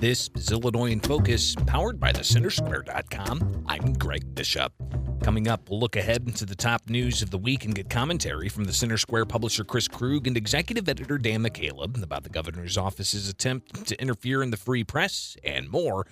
This is Illinois in Focus, powered by thecentersquare.com. I'm Greg Bishop. Coming up, we'll look ahead into the top news of the week and get commentary from the Center Square publisher Chris Krug and executive editor Dan McCaleb about the governor's office's attempt to interfere in the free press and more.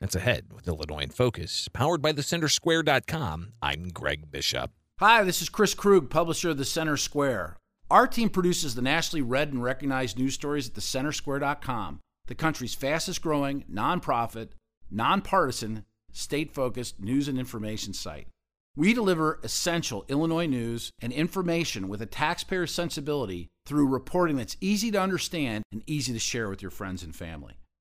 That's ahead with Illinois in Focus, powered by thecentersquare.com. I'm Greg Bishop. Hi, this is Chris Krug, publisher of the Center Square. Our team produces the nationally read and recognized news stories at thecentersquare.com the country's fastest growing, nonprofit, nonpartisan, state focused news and information site. We deliver essential Illinois news and information with a taxpayer sensibility through reporting that's easy to understand and easy to share with your friends and family.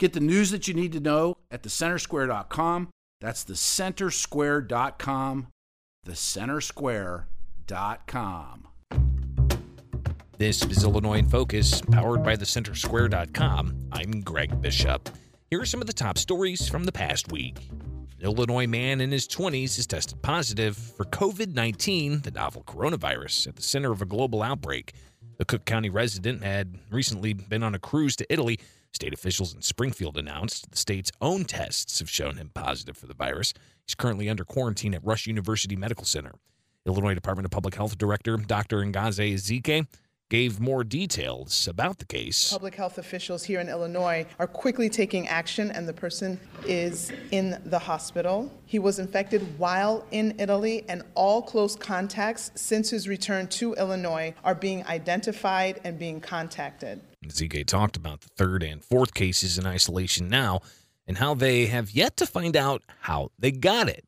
Get the news that you need to know at thecentersquare.com. That's thecentersquare.com. Thecentersquare.com. This is Illinois in Focus, powered by thecentersquare.com. I'm Greg Bishop. Here are some of the top stories from the past week. An Illinois man in his 20s has tested positive for COVID 19, the novel coronavirus, at the center of a global outbreak. The Cook County resident had recently been on a cruise to Italy State officials in Springfield announced the state's own tests have shown him positive for the virus. He's currently under quarantine at Rush University Medical Center. Illinois Department of Public Health Director Dr. Ngozi Ezike gave more details about the case. Public health officials here in Illinois are quickly taking action, and the person is in the hospital. He was infected while in Italy, and all close contacts since his return to Illinois are being identified and being contacted. Ezike talked about the third and fourth cases in isolation now and how they have yet to find out how they got it.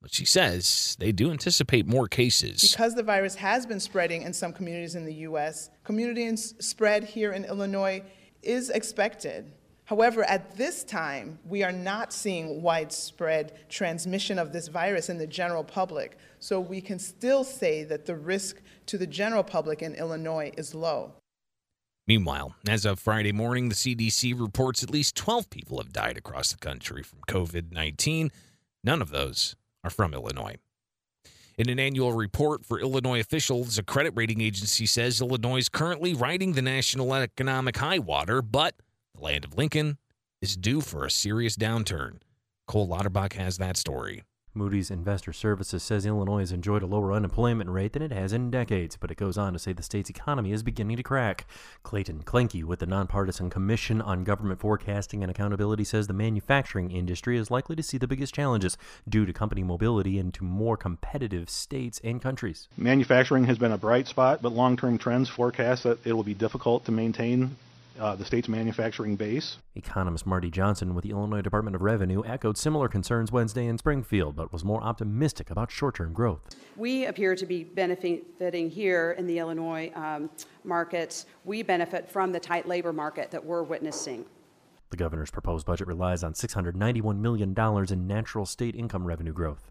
But she says they do anticipate more cases. Because the virus has been spreading in some communities in the U.S., community spread here in Illinois is expected. However, at this time, we are not seeing widespread transmission of this virus in the general public, so we can still say that the risk to the general public in Illinois is low. Meanwhile, as of Friday morning, the CDC reports at least 12 people have died across the country from COVID 19. None of those are from Illinois. In an annual report for Illinois officials, a credit rating agency says Illinois is currently riding the national economic high water, but the land of Lincoln is due for a serious downturn. Cole Lauterbach has that story. Moody's Investor Services says Illinois has enjoyed a lower unemployment rate than it has in decades, but it goes on to say the state's economy is beginning to crack. Clayton Klenke with the Nonpartisan Commission on Government Forecasting and Accountability says the manufacturing industry is likely to see the biggest challenges due to company mobility into more competitive states and countries. Manufacturing has been a bright spot, but long term trends forecast that it will be difficult to maintain uh, the state's manufacturing base. Economist Marty Johnson with the Illinois Department of Revenue echoed similar concerns Wednesday in Springfield, but was more optimistic about short term growth. We appear to be benefiting here in the Illinois um, market. We benefit from the tight labor market that we're witnessing. The governor's proposed budget relies on $691 million in natural state income revenue growth.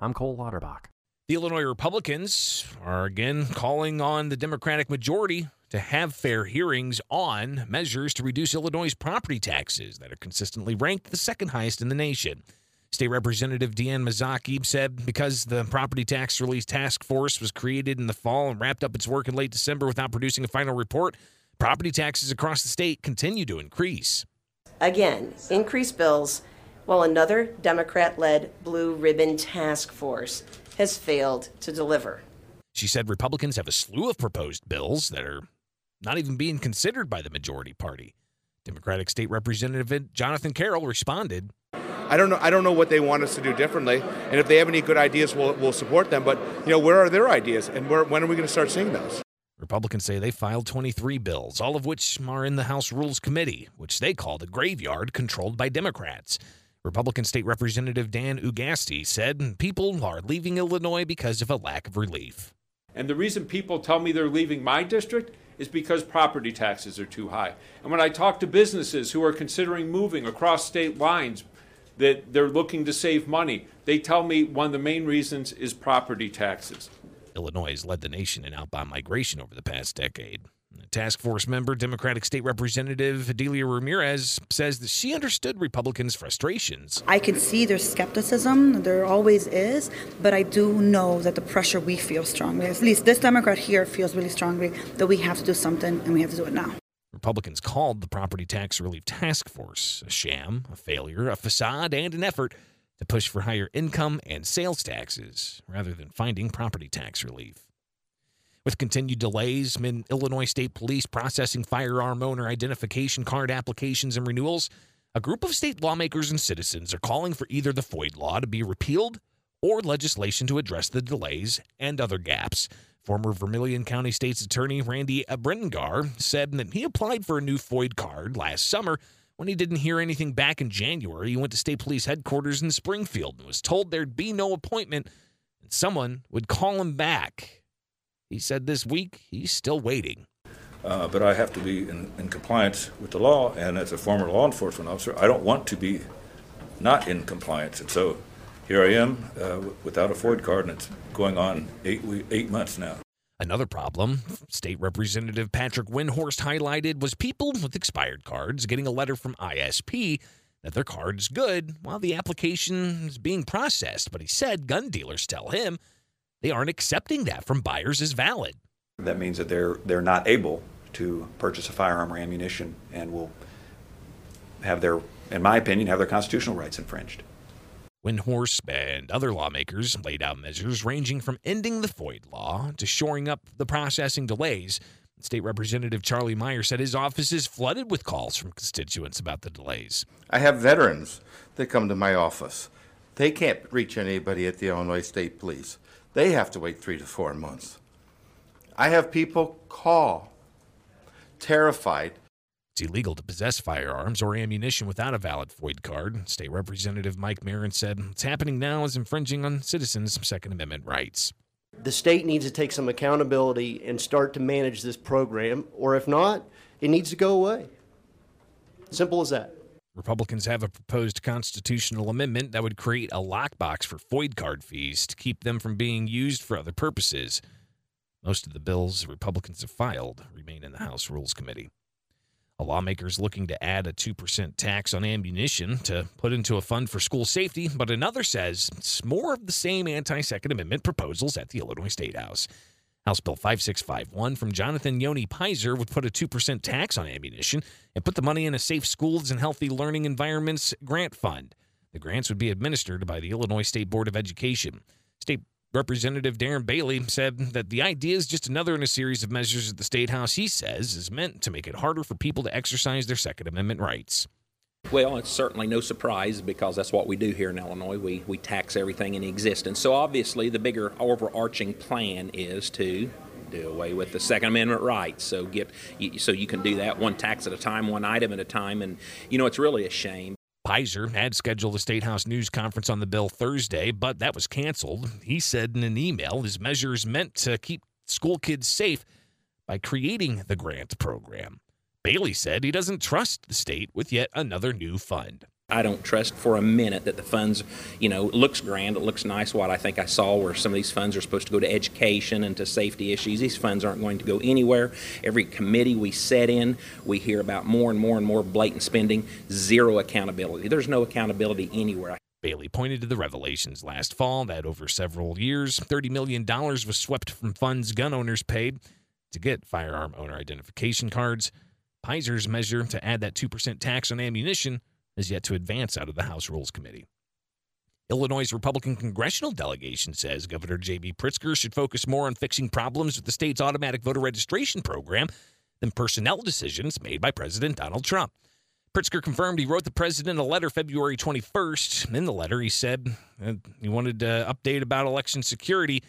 I'm Cole Lauterbach. The Illinois Republicans are again calling on the Democratic majority to have fair hearings on measures to reduce Illinois' property taxes that are consistently ranked the second highest in the nation. State Representative Deanne Mazzochi said because the property tax relief task force was created in the fall and wrapped up its work in late December without producing a final report, property taxes across the state continue to increase. Again, increased bills while another Democrat led blue ribbon task force has failed to deliver. She said Republicans have a slew of proposed bills that are not even being considered by the majority party. Democratic State Representative Jonathan Carroll responded. I don't know. I don't know what they want us to do differently, and if they have any good ideas, we'll, we'll support them. But you know, where are their ideas, and where, when are we going to start seeing those? Republicans say they filed 23 bills, all of which are in the House Rules Committee, which they call the graveyard controlled by Democrats. Republican State Representative Dan Ugaste said people are leaving Illinois because of a lack of relief. And the reason people tell me they're leaving my district is because property taxes are too high. And when I talk to businesses who are considering moving across state lines, that they're looking to save money. They tell me one of the main reasons is property taxes. Illinois has led the nation in outbound migration over the past decade. Task force member, Democratic State Representative Delia Ramirez says that she understood Republicans' frustrations. I can see there's skepticism, there always is, but I do know that the pressure we feel strongly, at least this Democrat here feels really strongly, that we have to do something and we have to do it now. Republicans called the Property Tax Relief Task Force a sham, a failure, a facade, and an effort to push for higher income and sales taxes rather than finding property tax relief. With continued delays in Illinois State Police processing firearm owner identification card applications and renewals, a group of state lawmakers and citizens are calling for either the FOID law to be repealed or legislation to address the delays and other gaps. Former Vermilion County State's Attorney Randy Brinegar said that he applied for a new FOID card last summer. When he didn't hear anything back in January, he went to state police headquarters in Springfield and was told there'd be no appointment and someone would call him back. He said this week he's still waiting. Uh, but I have to be in, in, compliance with the law, and as a former law enforcement officer, I don't want to be not in compliance. And so here I am uh, without a FOID card, and it's going on eight, eight months now. Another problem State Representative Patrick Windhorst highlighted was people with expired cards getting a letter from ISP that their card's good while the application is being processed. But he said gun dealers tell him they aren't accepting that from buyers as valid. That means that they're they're not able to purchase a firearm or ammunition and will have their, in my opinion, have their constitutional rights infringed. Windhorst and other lawmakers laid out measures ranging from ending the FOID law to shoring up the processing delays. State Representative Charlie Meier said his office is flooded with calls from constituents about the delays. I have veterans that come to my office. They can't reach anybody at the Illinois State Police. They have to wait three to four months. I have people call terrified. It's illegal to possess firearms or ammunition without a valid FOID card. State Representative Mike Marron said what's happening now is infringing on citizens' Second Amendment rights. The state needs to take some accountability and start to manage this program, or if not, it needs to go away. Simple as that. Republicans have a proposed constitutional amendment that would create a lockbox for FOID card fees to keep them from being used for other purposes. Most of the bills Republicans have filed remain in the House Rules Committee. A lawmaker is looking to add a 2% tax on ammunition to put into a fund for school safety, but another says it's more of the same anti Second Amendment proposals at the Illinois State House. House Bill 5651 from Jonathan Yoni Pizer would put a 2% tax on ammunition and put the money in a Safe Schools and Healthy Learning Environments grant fund. The grants would be administered by the Illinois State Board of Education. State Representative Darren Bailey said that the idea is just another in a series of measures at the State House he says is meant to make it harder for people to exercise their Second Amendment rights. Well, it's certainly no surprise because that's what we do here in Illinois. We, we tax everything in existence. So obviously, the bigger overarching plan is to do away with the Second Amendment rights. So get so you can do that one tax at a time, one item at a time, and you know it's really a shame. Pizer had scheduled a State House news conference on the bill Thursday, but that was canceled. He said in an email his measure is meant to keep school kids safe by creating the grant program. Bailey said he doesn't trust the state with yet another new fund. I don't trust for a minute that the funds, you know, looks grand, it looks nice. What I think I saw where some of these funds are supposed to go to education and to safety issues. These funds aren't going to go anywhere. Every committee we set in, we hear about more and more and more blatant spending, zero accountability. There's no accountability anywhere. Bailey pointed to the revelations last fall that over several years, $30 million was swept from funds gun owners paid to get firearm owner identification cards. Pizer's measure to add that 2% tax on ammunition is yet to advance out of the House Rules Committee. Illinois' Republican congressional delegation says Governor J.B. Pritzker should focus more on fixing problems with the state's automatic voter registration program than personnel decisions made by President Donald Trump. Pritzker confirmed he wrote the president a letter February 21st. In the letter, he said uh, he wanted to update about election security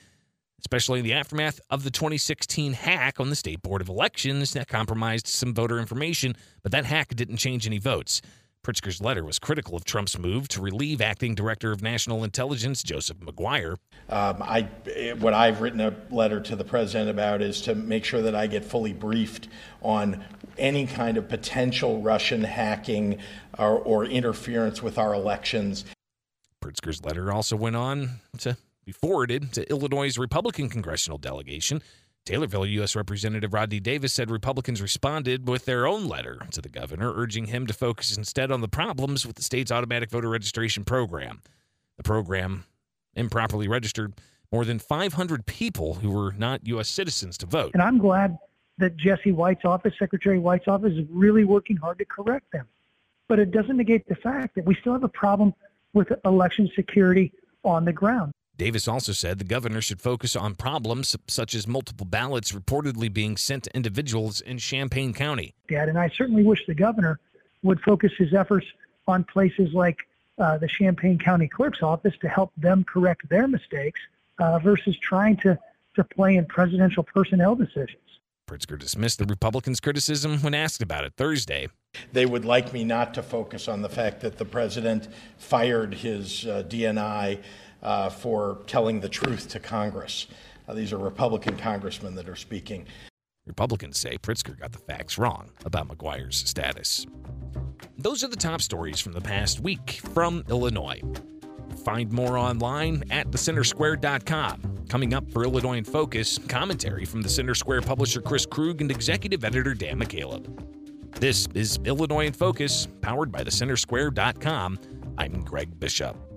especially in the aftermath of the 2016 hack on the State Board of Elections that compromised some voter information, but that hack didn't change any votes. Pritzker's letter was critical of Trump's move to relieve acting director of national intelligence Joseph Maguire. Um, I, what I've written a letter to the president about is to make sure that I get fully briefed on any kind of potential Russian hacking or, or interference with our elections. Pritzker's letter also went on to be forwarded to Illinois' Republican congressional delegation. Taylorville U.S. Representative Rodney Davis said Republicans responded with their own letter to the governor, urging him to focus instead on the problems with the state's automatic voter registration program. The program improperly registered more than 500 people who were not U.S. citizens to vote. And I'm glad that Jesse White's office, Secretary White's office, is really working hard to correct them. But it doesn't negate the fact that we still have a problem with election security on the ground. Davis also said the governor should focus on problems such as multiple ballots reportedly being sent to individuals in Champaign County. Dad, and I certainly wish the governor would focus his efforts on places like uh, the Champaign County Clerk's office to help them correct their mistakes uh, versus trying to, to play in presidential personnel decisions. Pritzker dismissed the Republicans' criticism when asked about it Thursday. They would like me not to focus on the fact that the president fired his uh, DNI uh, for telling the truth to Congress. Uh, these are Republican congressmen that are speaking. Republicans say Pritzker got the facts wrong about Maguire's status. Those are the top stories from the past week from Illinois. Find more online at thecentersquare.com. Coming up for Illinois in Focus, commentary from the Center Square publisher Chris Krug and executive editor Dan McCaleb. This is Illinois in Focus, powered by thecentersquare.com. I'm Greg Bishop.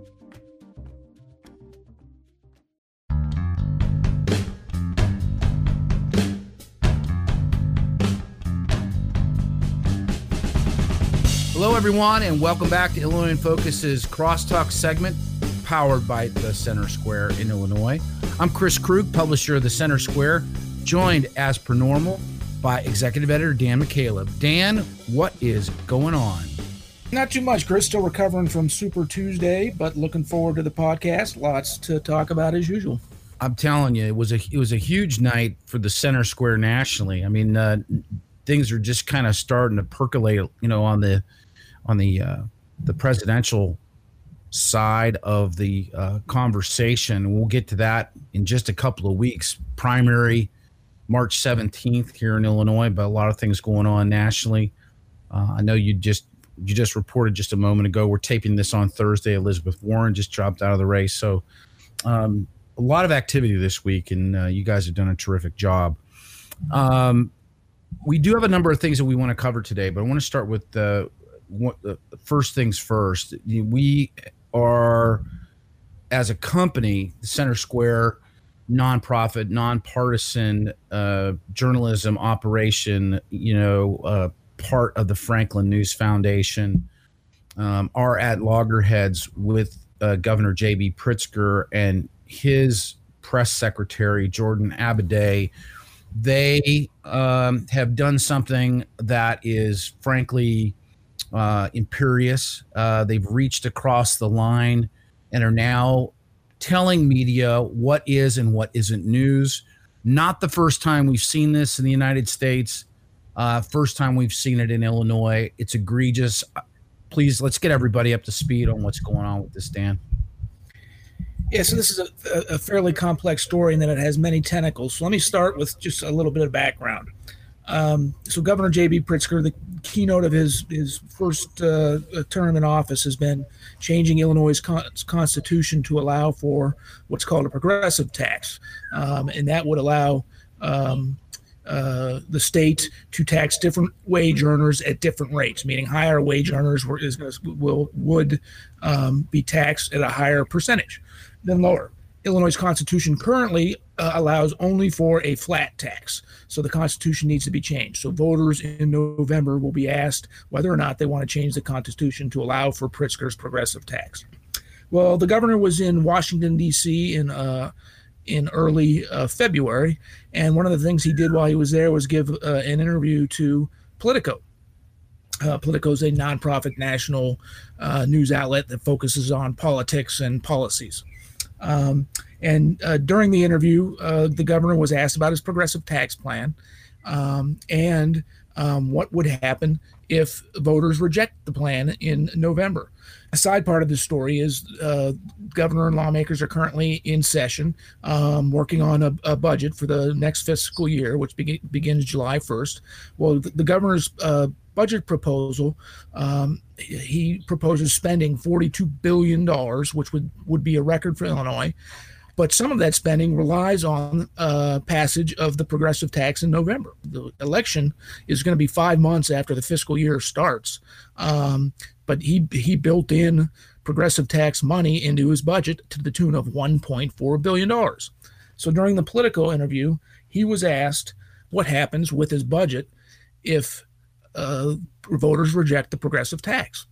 Hello, everyone, and welcome back to Illinois in Focus's Crosstalk segment, powered by the Center Square in Illinois. I'm Chris Krug, publisher of the Center Square, joined as per normal by executive editor Dan McCaleb. Dan, what is going on? Not too much, Chris. Still recovering from Super Tuesday, but looking forward to the podcast. Lots to talk about as usual. I'm telling you, it was a it was a huge night for the Center Square nationally. I mean, uh, things are just kind of starting to percolate, you know, on the on the uh, the presidential side of the uh, conversation. We'll get to that in just a couple of weeks. Primary March 17th here in Illinois, but a lot of things going on nationally. Uh, I know you just you just reported just a moment ago. We're taping this on Thursday. Elizabeth Warren just dropped out of the race, so um, a lot of activity this week, and uh, you guys have done a terrific job. Um, we do have a number of things that we want to cover today, but I want to start with the what, the first things first. We are, as a company, the Center Square nonprofit, nonpartisan uh, journalism operation. You know, uh, part of the Franklin News Foundation. Um, are at loggerheads with uh, Governor J.B. Pritzker and his press secretary Jordan Abudayyeh. They um, have done something that is frankly uh, imperious. Uh, they've reached across the line and are now telling media what is and what isn't news. Not the first time we've seen this in the United States. Uh, first time we've seen it in Illinois. It's egregious. Please, let's get everybody up to speed on what's going on with this, Dan. Yeah, so this is a, a fairly complex story in that it has many tentacles. So let me start with just a little bit of background. Um, so Governor J.B. Pritzker, the keynote of his his first uh, term in office has been changing Illinois' con- constitution to allow for what's called a progressive tax, um, and that would allow um, uh, the state to tax different wage earners at different rates, meaning higher wage earners were, is will would um, be taxed at a higher percentage than lower. Illinois' Constitution currently uh, allows only for a flat tax. So the Constitution needs to be changed. So voters in November will be asked whether or not they want to change the Constitution to allow for Pritzker's progressive tax. Well, the governor was in Washington, D.C. in uh, in early uh, February, and one of the things he did while he was there was give uh, an interview to Politico. Uh, Politico is a nonprofit national uh, news outlet that focuses on politics and policies. Um, and uh, during the interview, uh, the governor was asked about his progressive tax plan um, and um, what would happen if voters reject the plan in November. A side part of the story is uh, governor and lawmakers are currently in session um, working on a, a, budget for the next fiscal year, which be- begins July 1st. Well, the, the governor's uh, budget proposal, um, he proposes spending $42 billion, which would, would be a record for Illinois. But some of that spending relies on uh, passage of the progressive tax in November. The election is going to be five months after the fiscal year starts. Um, but he he built in progressive tax money into his budget to the tune of 1.4 billion dollars. So during the Politico interview, he was asked what happens with his budget if uh, voters reject the progressive tax,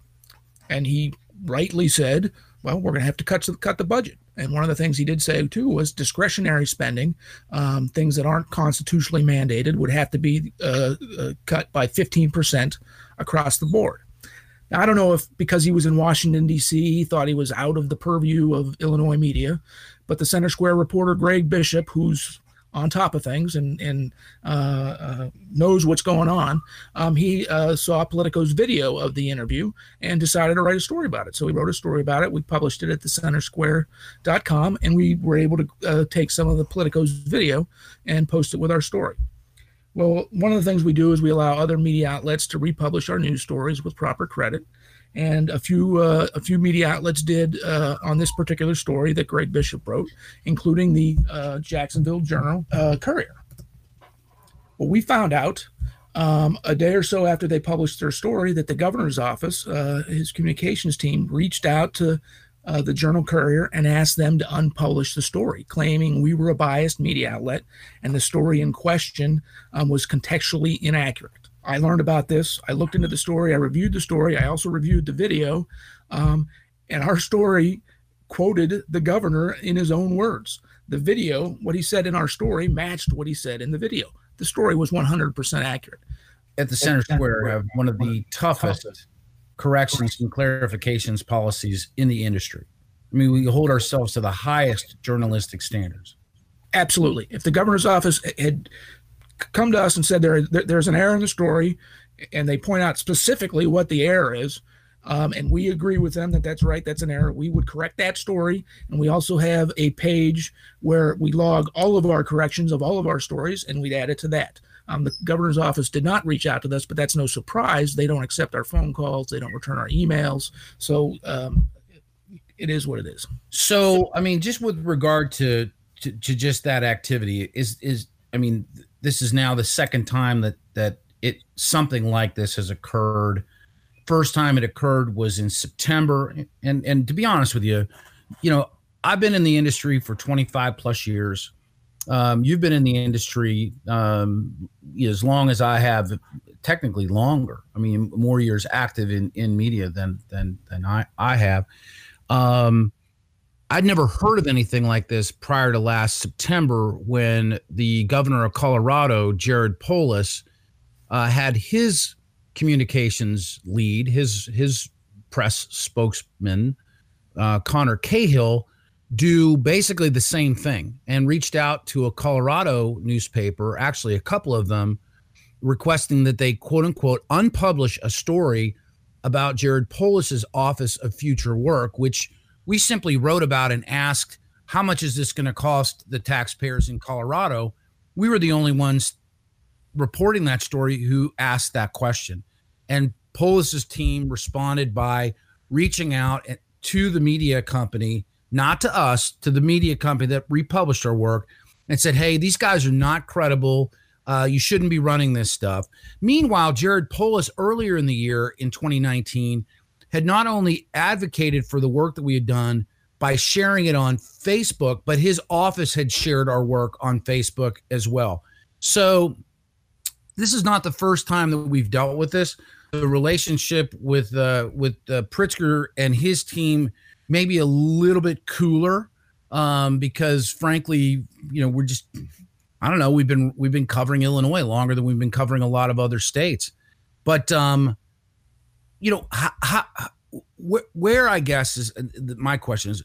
and he rightly said, "Well, we're going to have to cut cut the budget." And one of the things he did say too was discretionary spending, um, things that aren't constitutionally mandated, would have to be uh, uh, cut by 15% across the board. Now, I don't know if because he was in Washington, D.C., he thought he was out of the purview of Illinois media, but the Center Square reporter Greg Bishop, who's on top of things and and uh, uh, knows what's going on. Um, he uh, saw Politico's video of the interview and decided to write a story about it. So he wrote a story about it. We published it at the centersquare.com and we were able to uh, take some of the Politico's video and post it with our story. Well, one of the things we do is we allow other media outlets to republish our news stories with proper credit and a few uh, a few media outlets did uh, on this particular story that Greg Bishop wrote, including the uh, Jacksonville Journal uh, Courier. Well, we found out um, a day or so after they published their story that the governor's office, uh, his communications team, reached out to uh, the Journal Courier and asked them to unpublish the story, claiming we were a biased media outlet and the story in question um, was contextually inaccurate. I learned about this. I looked into the story. I reviewed the story. I also reviewed the video. Um, and our story quoted the governor in his own words. The video, what he said in our story, matched what he said in the video. The story was 100% accurate. At the Center Square, we have one of the toughest corrections and clarifications policies in the industry. I mean, we hold ourselves to the highest journalistic standards. Absolutely. If the governor's office had come to us and said there, there's an error in the story, and they point out specifically what the error is. Um, and we agree with them that that's right, that's an error. We would correct that story. And we also have a page where we log all of our corrections of all of our stories, and we'd add it to that. Um, the governor's office did not reach out to us, but that's no surprise. They don't accept our phone calls, they don't return our emails. So um, it is what it is. So, I mean, just with regard to, to, to just that activity, is is I mean, this is now the second time that that it something like this has occurred. First time it occurred was in September, and and to be honest with you, you know I've been in the industry for 25 plus years. Um, you've been in the industry um, as long as I have, technically longer. I mean, more years active in in media than than than I I have. Um, I'd never heard of anything like this prior to last September when the governor of Colorado, Jared Polis, uh, had his communications lead, his his press spokesman, uh, Connor Cahill, do basically the same thing and reached out to a Colorado newspaper, actually a couple of them, requesting that they quote unquote unpublish a story about Jared Polis's Office of Future Work, which we simply wrote about and asked, how much is this going to cost the taxpayers in Colorado? We were the only ones reporting that story who asked that question. And Polis's team responded by reaching out to the media company, not to us, to the media company that republished our work and said, hey, these guys are not credible. Uh, you shouldn't be running this stuff. Meanwhile, Jared Polis earlier in the year in 2019 had not only advocated for the work that we had done by sharing it on Facebook, but his office had shared our work on Facebook as well. So this is not the first time that we've dealt with this. The relationship with uh, with uh, Pritzker and his team may be a little bit cooler um, because, frankly, you know, we're just I don't know. We've been we've been covering Illinois longer than we've been covering a lot of other states, but um, you know, how, how, where, where, I guess is uh, my question is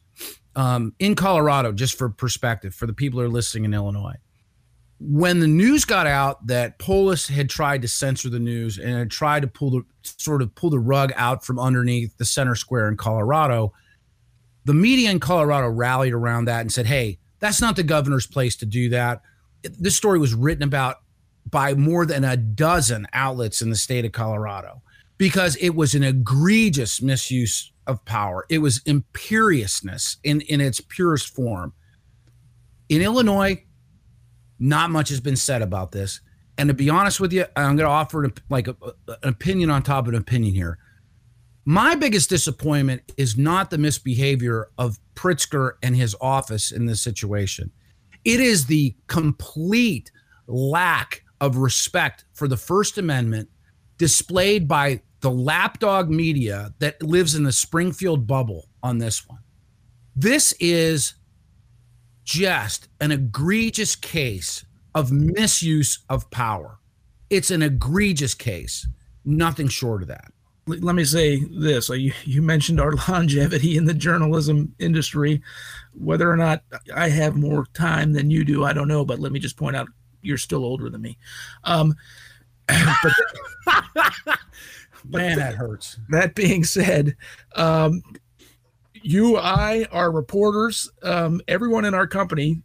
um, in Colorado, just for perspective, for the people who are listening in Illinois, when the news got out that Polis had tried to censor the news and had tried to pull the sort of pull the rug out from underneath the center square in Colorado, the media in Colorado rallied around that and said, "Hey, that's not the governor's place to do that." This story was written about by more than a dozen outlets in the state of Colorado because it was an egregious misuse of power. It was imperiousness in in its purest form. In Illinois, not much has been said about this. And to be honest with you, I'm going to offer like a, an opinion on top of an opinion here. My biggest disappointment is not the misbehavior of Pritzker and his office in this situation. It is the complete lack of respect for the First Amendment displayed by the lapdog media that lives in the Springfield bubble on this one. This is just an egregious case of misuse of power. It's an egregious case, nothing short of that. Let me say this: you, you mentioned our longevity in the journalism industry. Whether or not I have more time than you do, I don't know. But let me just point out, you're still older than me. Um, but man, that hurts. That being said, um, you, I, our reporters, um, everyone in our company,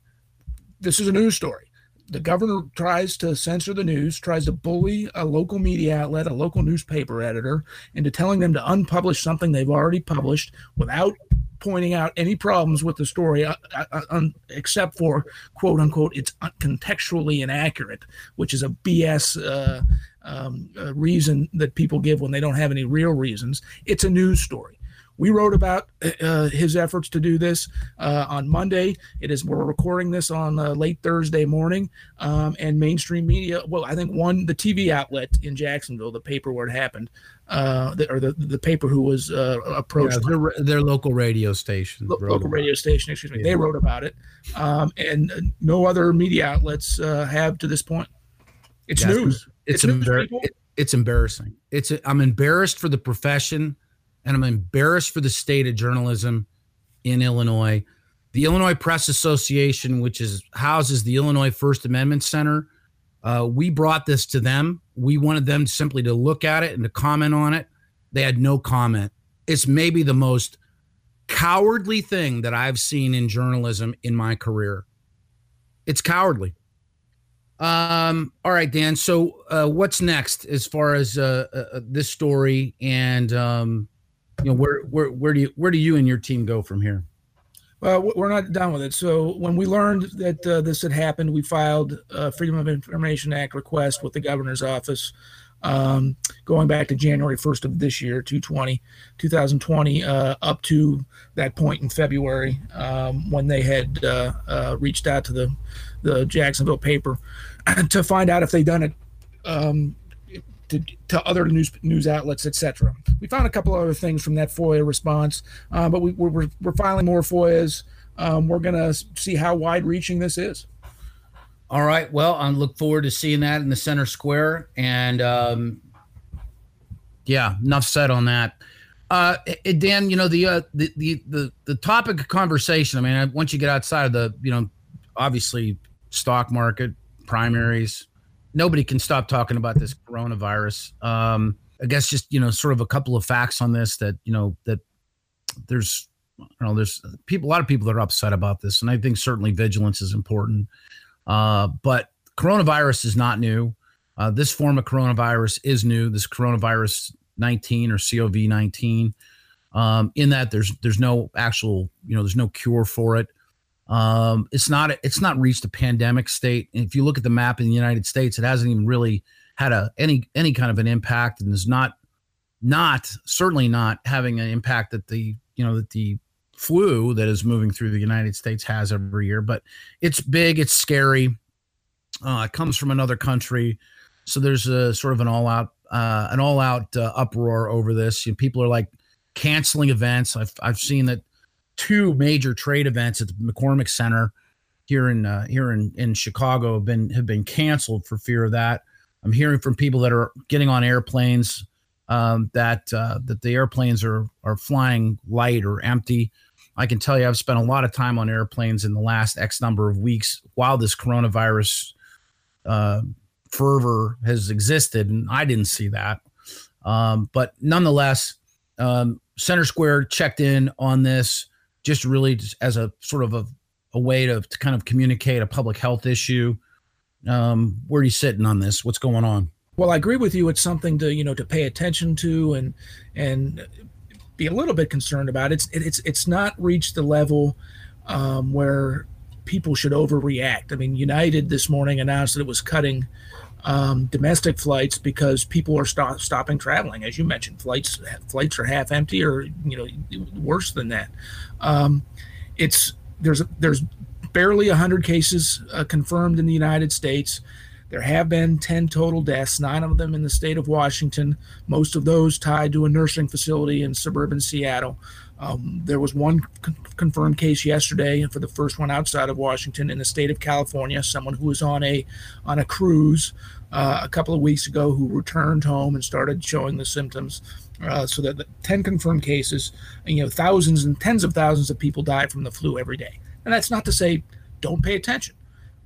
this is a news story. The governor tries to censor the news, tries to bully a local media outlet, a local newspaper editor, into telling them to unpublish something they've already published without pointing out any problems with the story, uh, uh, uh, except for quote unquote, it's contextually inaccurate, which is a BS uh, um, reason that people give when they don't have any real reasons. It's a news story. We wrote about uh, his efforts to do this uh, on Monday. It is we're recording this on uh, late Thursday morning, um, and mainstream media. Well, I think one the TV outlet in Jacksonville, the paper where it happened, uh, the, or the the paper who was uh, approached. Yeah, their, their, local radio station. Lo- local radio station, excuse me. Yeah. They wrote about it, um, and no other media outlets uh, have to this point. It's yeah, news. It's, it's, embar- it, it's embarrassing. It's a, I'm embarrassed for the profession and I'm embarrassed for the state of journalism in Illinois. The Illinois Press Association, which is houses the Illinois First Amendment Center, uh, we brought this to them. We wanted them simply to look at it and to comment on it. They had no comment. It's maybe the most cowardly thing that I've seen in journalism in my career. It's cowardly. Um, all right, Dan. So, uh, what's next as far as uh, uh, this story and um, you know where where where do you where do you and your team go from here? Well, we're not done with it. So when we learned that uh, this had happened, we filed a Freedom of Information Act request with the governor's office. Um, going back to January 1st of this year, 220, 2020, uh, up to that point in February um, when they had uh, uh, reached out to the, the Jacksonville paper to find out if they'd done it um, to, to other news news outlets, etc. We found a couple other things from that FOIA response, uh, but we, we're, we're filing more FOIAs. Um, we're going to see how wide reaching this is. All right. Well, I look forward to seeing that in the center square. And um, yeah, enough said on that. Uh, Dan, you know the, uh, the the the the topic of conversation. I mean, once you get outside of the, you know, obviously stock market, primaries, nobody can stop talking about this coronavirus. Um, I guess just you know, sort of a couple of facts on this that you know that there's you know there's people a lot of people that are upset about this, and I think certainly vigilance is important. Uh, but coronavirus is not new. Uh, this form of coronavirus is new. This coronavirus 19 or COV 19. Um, in that there's there's no actual you know there's no cure for it. Um, it's not it's not reached a pandemic state. And if you look at the map in the United States, it hasn't even really had a any any kind of an impact, and is not not certainly not having an impact that the you know that the flu that is moving through the United States has every year. But it's big, it's scary. Uh, it comes from another country, so there's a sort of an all out uh, an all out uh, uproar over this. You know, people are like canceling events. I've I've seen that two major trade events at the McCormick Center here in uh, here in, in Chicago have been have been canceled for fear of that. I'm hearing from people that are getting on airplanes um, that uh, that the airplanes are are flying light or empty. I can tell you, I've spent a lot of time on airplanes in the last X number of weeks while this coronavirus uh, fervor has existed, and I didn't see that. Um, but nonetheless, um, Center Square checked in on this just really just as a sort of a, a way to, to kind of communicate a public health issue. Um, where are you sitting on this? What's going on? Well, I agree with you. It's something to you know to pay attention to and and be a little bit concerned about. It's it, it's it's not reached the level um, where people should overreact. I mean, United this morning announced that it was cutting um, domestic flights because people are stop, stopping traveling. As you mentioned, flights flights are half empty, or you know, worse than that. Um, it's there's there's barely 100 cases uh, confirmed in the United States. There have been 10 total deaths, nine of them in the state of Washington, most of those tied to a nursing facility in suburban Seattle. Um, there was one con- confirmed case yesterday, and for the first one outside of Washington in the state of California, someone who was on a on a cruise uh, a couple of weeks ago who returned home and started showing the symptoms. Uh, so that the 10 confirmed cases, you know, thousands and tens of thousands of people die from the flu every day. And that's not to say don't pay attention.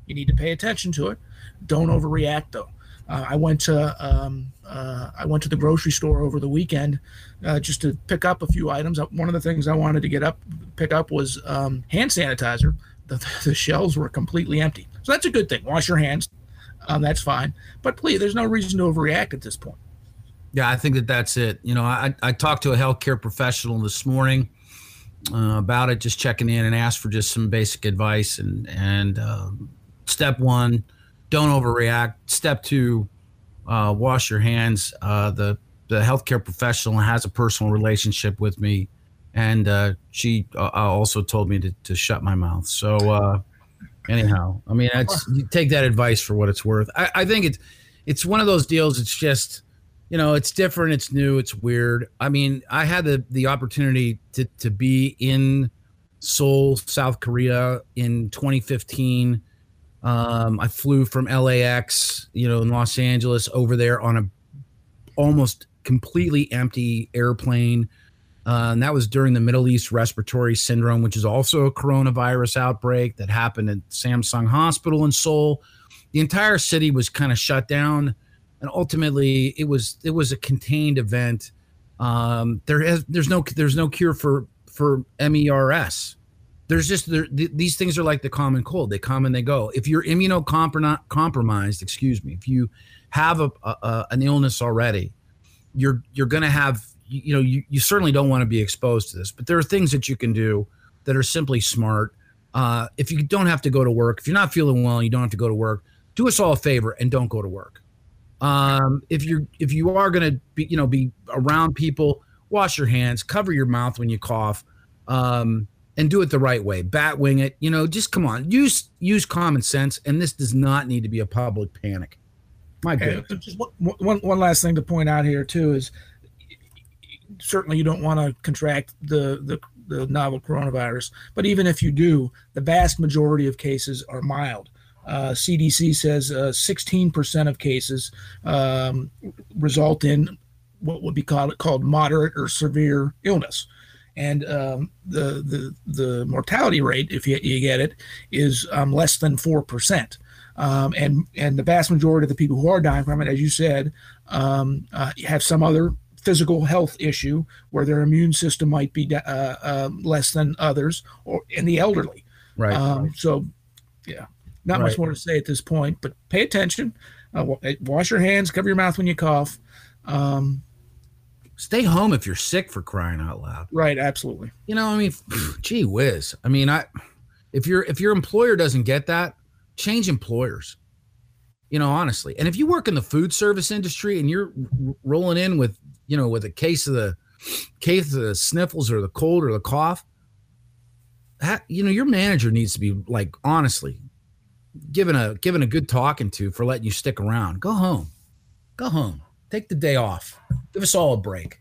You need to pay attention to it. Don't overreact though. Uh, I went to um, uh, I went to the grocery store over the weekend uh, just to pick up a few items. Uh, one of the things I wanted to get up pick up was um, hand sanitizer. The, the, shelves were completely empty, so that's a good thing. Wash your hands. Um, that's fine. But please, there's no reason to overreact at this point. Yeah, I think that that's it. You know, I, I talked to a healthcare professional this morning uh, about it, just checking in and asked for just some basic advice. And and um, step one, don't overreact. Step two, uh, wash your hands. Uh, the the healthcare professional has a personal relationship with me, and uh, she uh, also told me to, to shut my mouth. So uh, anyhow, I mean, you take that advice for what it's worth. I, I think it's it's one of those deals. It's just you know, it's different, it's new, it's weird. I mean, I had the the opportunity to to be in Seoul, South Korea in 2015 um, I flew from LAX, you know, in Los Angeles over there on a almost completely empty airplane. Uh, and that was during the Middle East Respiratory Syndrome, which is also a coronavirus outbreak that happened at Samsung Hospital in Seoul. The entire city was kind of shut down, and ultimately, it was it was a contained event. Um, there has there's no there's no cure for for MERS, there's just there, th- these things are like the common cold. They come and they go. If you're immunocompromised excuse me if you have a, a, an illness already you're you're going to have you know you, you certainly don't want to be exposed to this but there are things that you can do that are simply smart. Uh, if you don't have to go to work if you're not feeling well and you don't have to go to work do us all a favor and don't go to work. Um, if you're if you are going to be you know be around people wash your hands cover your mouth when you cough. Um, and do it the right way. Bat wing it. You know, just come on. Use use common sense, and this does not need to be a public panic. My goodness. Just one, one, one last thing to point out here too is certainly you don't want to contract the, the the novel coronavirus, but even if you do, the vast majority of cases are mild. Uh, CDC says uh, 16% of cases um, result in what would be called, called moderate or severe illness and um, the the the mortality rate, if you, you get it, is um, less than four percent. Um, and and the vast majority of the people who are dying from it, as you said, um, uh, have some other physical health issue where their immune system might be uh, uh, less than others, or in the elderly. Right. Um, so, yeah, not right. much more to say at this point, but pay attention. Uh, wash your hands, cover your mouth when you cough. Um, stay home if you're sick for crying out loud. Right, absolutely. You know, I mean, gee whiz. I mean, I if your if your employer doesn't get that, change employers. You know, honestly. And if you work in the food service industry and you're rolling in with, you know, with a case of the case of the sniffles or the cold or the cough, that, you know, your manager needs to be like honestly given a given a good talking to for letting you stick around. Go home. Go home. Take the day off. Give us all a break.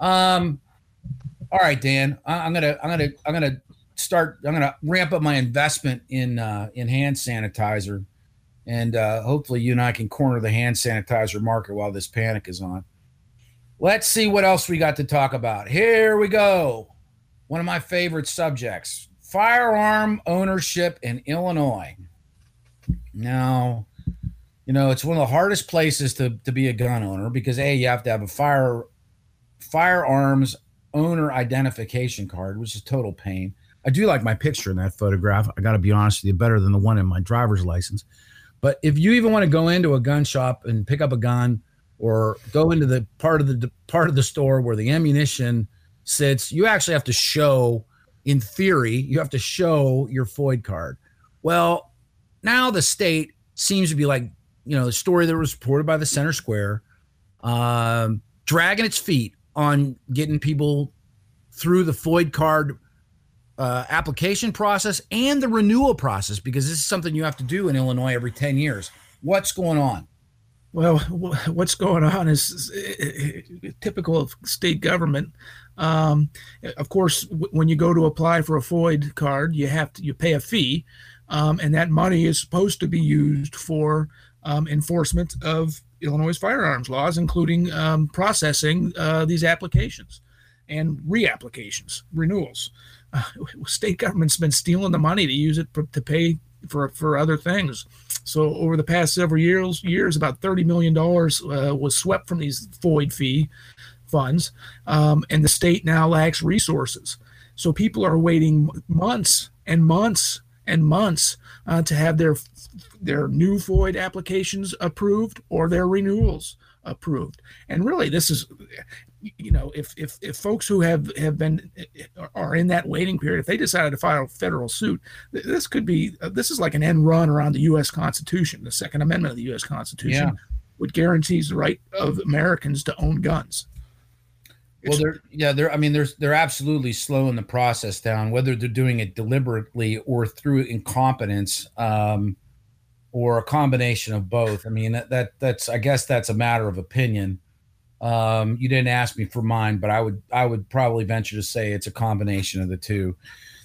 Um, all right, Dan. I, am gonna I'm gonna I'm gonna start. I'm gonna ramp up my investment in uh, in hand sanitizer, and uh, hopefully you and I can corner the hand sanitizer market while this panic is on. Let's see what else we got to talk about. Here we go. One of my favorite subjects: firearm ownership in Illinois. Now, You know, it's one of the hardest places to, to be a gun owner because a you have to have a fire firearms owner identification card, which is total pain. I do like my picture in that photograph. I got to be honest with you, better than the one in my driver's license. But if you even want to go into a gun shop and pick up a gun, or go into the part of the part of the store where the ammunition sits, you actually have to show, in theory, you have to show your FOID card. Well, now the state seems to be like, you know, the story that was reported by the Center Square, um, dragging its feet on getting people through the FOID card uh, application process and the renewal process because this is something you have to do in Illinois every 10 years. What's going on? Well, what's going on is typical of state government. Um, of course, when you go to apply for a FOID card, you have to you pay a fee, um, and that money is supposed to be used for um, enforcement of Illinois firearms laws, including um, processing uh, these applications and reapplications, renewals. Uh, state government's been stealing the money to use it to pay for for other things. So over the past several years, years about thirty million dollars uh, was swept from these FOID fee funds, um, and the state now lacks resources. So people are waiting months and months and months uh, to have their their new FOID applications approved or their renewals approved. And really, this is you know, if if if folks who have have been are in that waiting period, if they decided to file a federal suit, this could be uh, this is like an end run around the U.S. Constitution, the Second Amendment of the U.S. Constitution, yeah. which guarantees the right of Americans to own guns. Well, they're yeah, they're I mean, they're they're absolutely slowing the process down, whether they're doing it deliberately or through incompetence. Um, or a combination of both. I mean, that, that that's I guess that's a matter of opinion. Um, you didn't ask me for mine, but I would I would probably venture to say it's a combination of the two.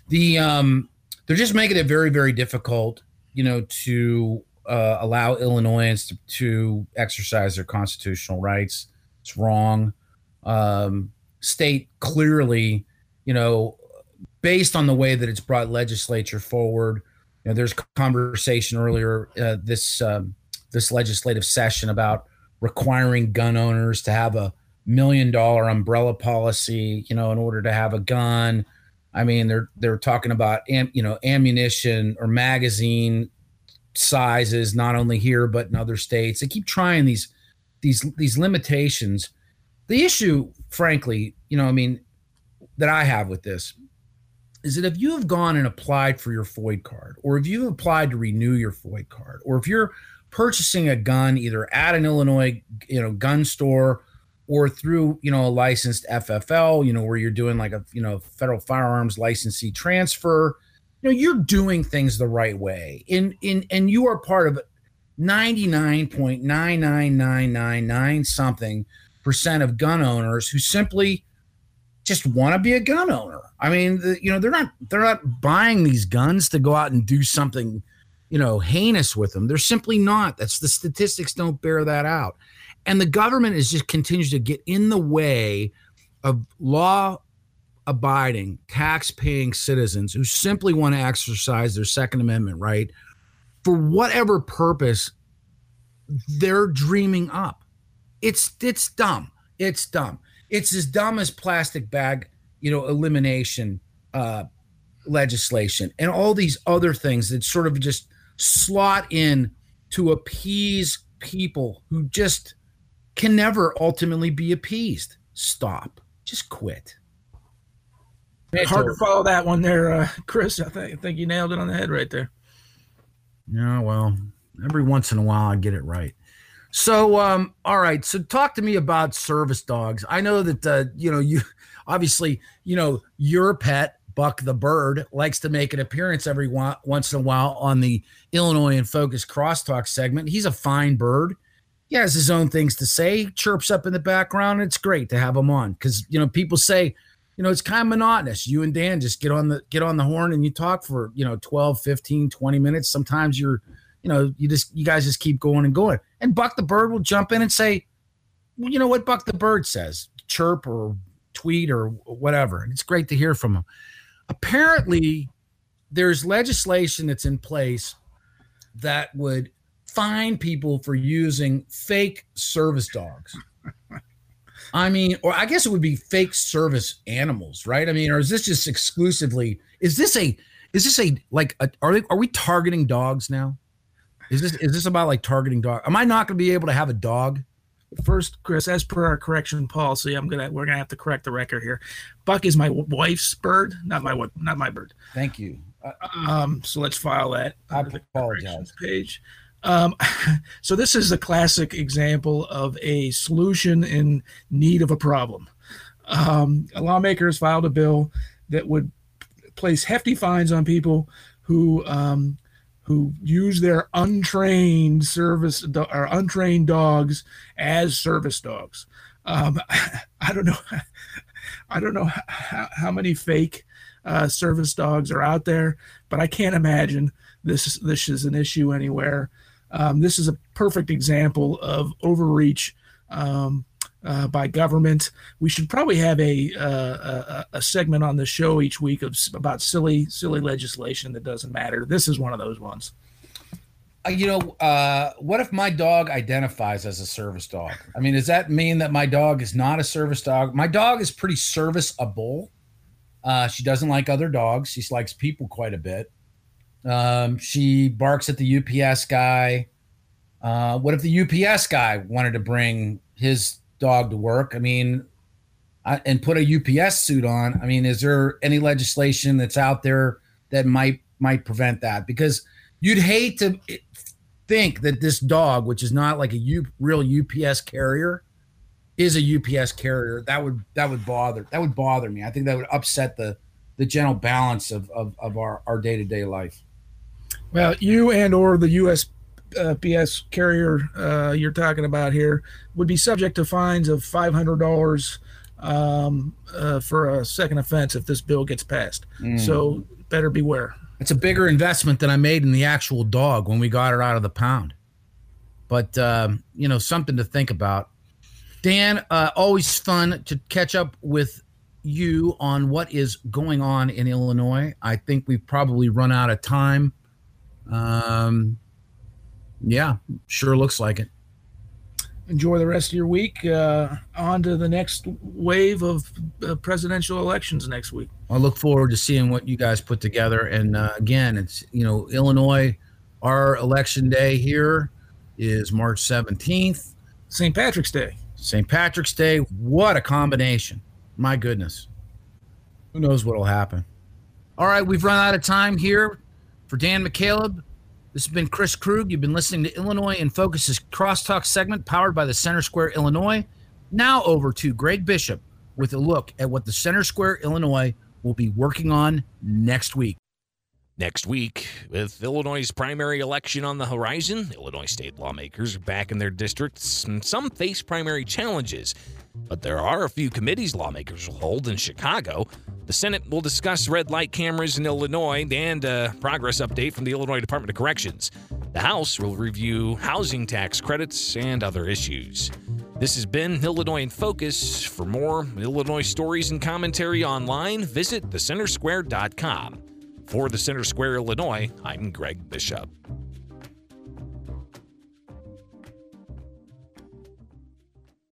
The um, they're just making it very very difficult, you know, to uh, allow Illinoisans to, to exercise their constitutional rights. It's wrong. Um, state clearly, you know, based on the way that it's brought legislature forward. You know, there's conversation earlier uh, this um, this legislative session about requiring gun owners to have a million dollar umbrella policy, you know, in order to have a gun. I mean, they're they're talking about am, you know ammunition or magazine sizes, not only here but in other states. They keep trying these these these limitations. The issue, frankly, you know, I mean, that I have with this is that if you have gone and applied for your FOID card, or if you've applied to renew your FOID card, or if you're purchasing a gun either at an Illinois, you know, gun store or through, you know, a licensed FFL, you know, where you're doing like a, you know, federal firearms licensee transfer, you know, you're doing things the right way. In in and you are part of 99.99999 something percent of gun owners who simply just want to be a gun owner. I mean, the, you know, they're not they're not buying these guns to go out and do something you know, heinous with them. They're simply not. That's the statistics don't bear that out. And the government is just continues to get in the way of law abiding, tax paying citizens who simply want to exercise their Second Amendment right for whatever purpose they're dreaming up. It's it's dumb. It's dumb. It's as dumb as plastic bag, you know, elimination uh, legislation and all these other things that sort of just slot in to appease people who just can never ultimately be appeased. Stop. Just quit. It's hard to follow that one there, uh, Chris. I think, I think you nailed it on the head right there. Yeah, well, every once in a while I get it right. So, um, all right. So, talk to me about service dogs. I know that uh, you know you obviously you know your pet Buck the Bird likes to make an appearance every once in a while on the Illinois in Focus crosstalk segment. He's a fine bird. He has his own things to say, chirps up in the background. it's great to have him on because you know people say, you know, it's kind of monotonous. You and Dan just get on the get on the horn and you talk for, you know, 12, 15, 20 minutes. Sometimes you're, you know, you just you guys just keep going and going. And Buck the Bird will jump in and say, well, you know what Buck the Bird says, chirp or tweet or whatever. And it's great to hear from him apparently there's legislation that's in place that would fine people for using fake service dogs. I mean, or I guess it would be fake service animals, right? I mean, or is this just exclusively? Is this a? Is this a like? A, are they, are we targeting dogs now? Is this is this about like targeting dog? Am I not going to be able to have a dog? First, Chris, as per our correction policy, I'm gonna we're gonna have to correct the record here. Buck is my wife's bird, not my not my bird. Thank you. Um, so let's file that. I apologize. Page. Um, so this is a classic example of a solution in need of a problem. Um, lawmakers filed a bill that would place hefty fines on people who um, who use their untrained service or untrained dogs as service dogs. Um, I don't know. I don't know how, how many fake uh, service dogs are out there, but I can't imagine this this is an issue anywhere. Um, this is a perfect example of overreach um, uh, by government. We should probably have a, uh, a, a segment on the show each week of about silly silly legislation that doesn't matter. This is one of those ones. Uh, you know, uh, what if my dog identifies as a service dog? I mean, does that mean that my dog is not a service dog? My dog is pretty serviceable. Uh, she doesn't like other dogs. She likes people quite a bit. Um, she barks at the UPS guy. Uh, what if the UPS guy wanted to bring his dog to work? I mean, I, and put a UPS suit on. I mean, is there any legislation that's out there that might might prevent that? Because you'd hate to think that this dog, which is not like a U, real UPS carrier, is a UPS carrier. That would that would bother that would bother me. I think that would upset the the general balance of of, of our our day to day life. Well, you and or the U.S. Uh, PS carrier uh, you're talking about here would be subject to fines of five hundred dollars um, uh, for a second offense if this bill gets passed. Mm. So better beware. It's a bigger investment than I made in the actual dog when we got her out of the pound. But um, you know, something to think about. Dan, uh, always fun to catch up with you on what is going on in Illinois. I think we've probably run out of time. Um, yeah, sure looks like it. Enjoy the rest of your week. Uh, on to the next wave of uh, presidential elections next week. I look forward to seeing what you guys put together. And uh, again, it's you know Illinois. Our election day here is March seventeenth. St. Patrick's Day. St. Patrick's Day. What a combination! My goodness. Who knows what'll happen? All right, we've run out of time here. For Dan McCaleb, this has been Chris Krug. You've been listening to Illinois in Focus's Crosstalk segment powered by the Center Square Illinois. Now over to Greg Bishop with a look at what the Center Square Illinois will be working on next week. Next week, with Illinois' primary election on the horizon, Illinois state lawmakers are back in their districts, and some face primary challenges. But there are a few committees lawmakers will hold in Chicago. The Senate will discuss red light cameras in Illinois and a progress update from the Illinois Department of Corrections. The House will review housing tax credits and other issues. This has been Illinois in Focus. For more Illinois stories and commentary online, visit thecentersquare.com. For the Center Square, Illinois, I'm Greg Bishop.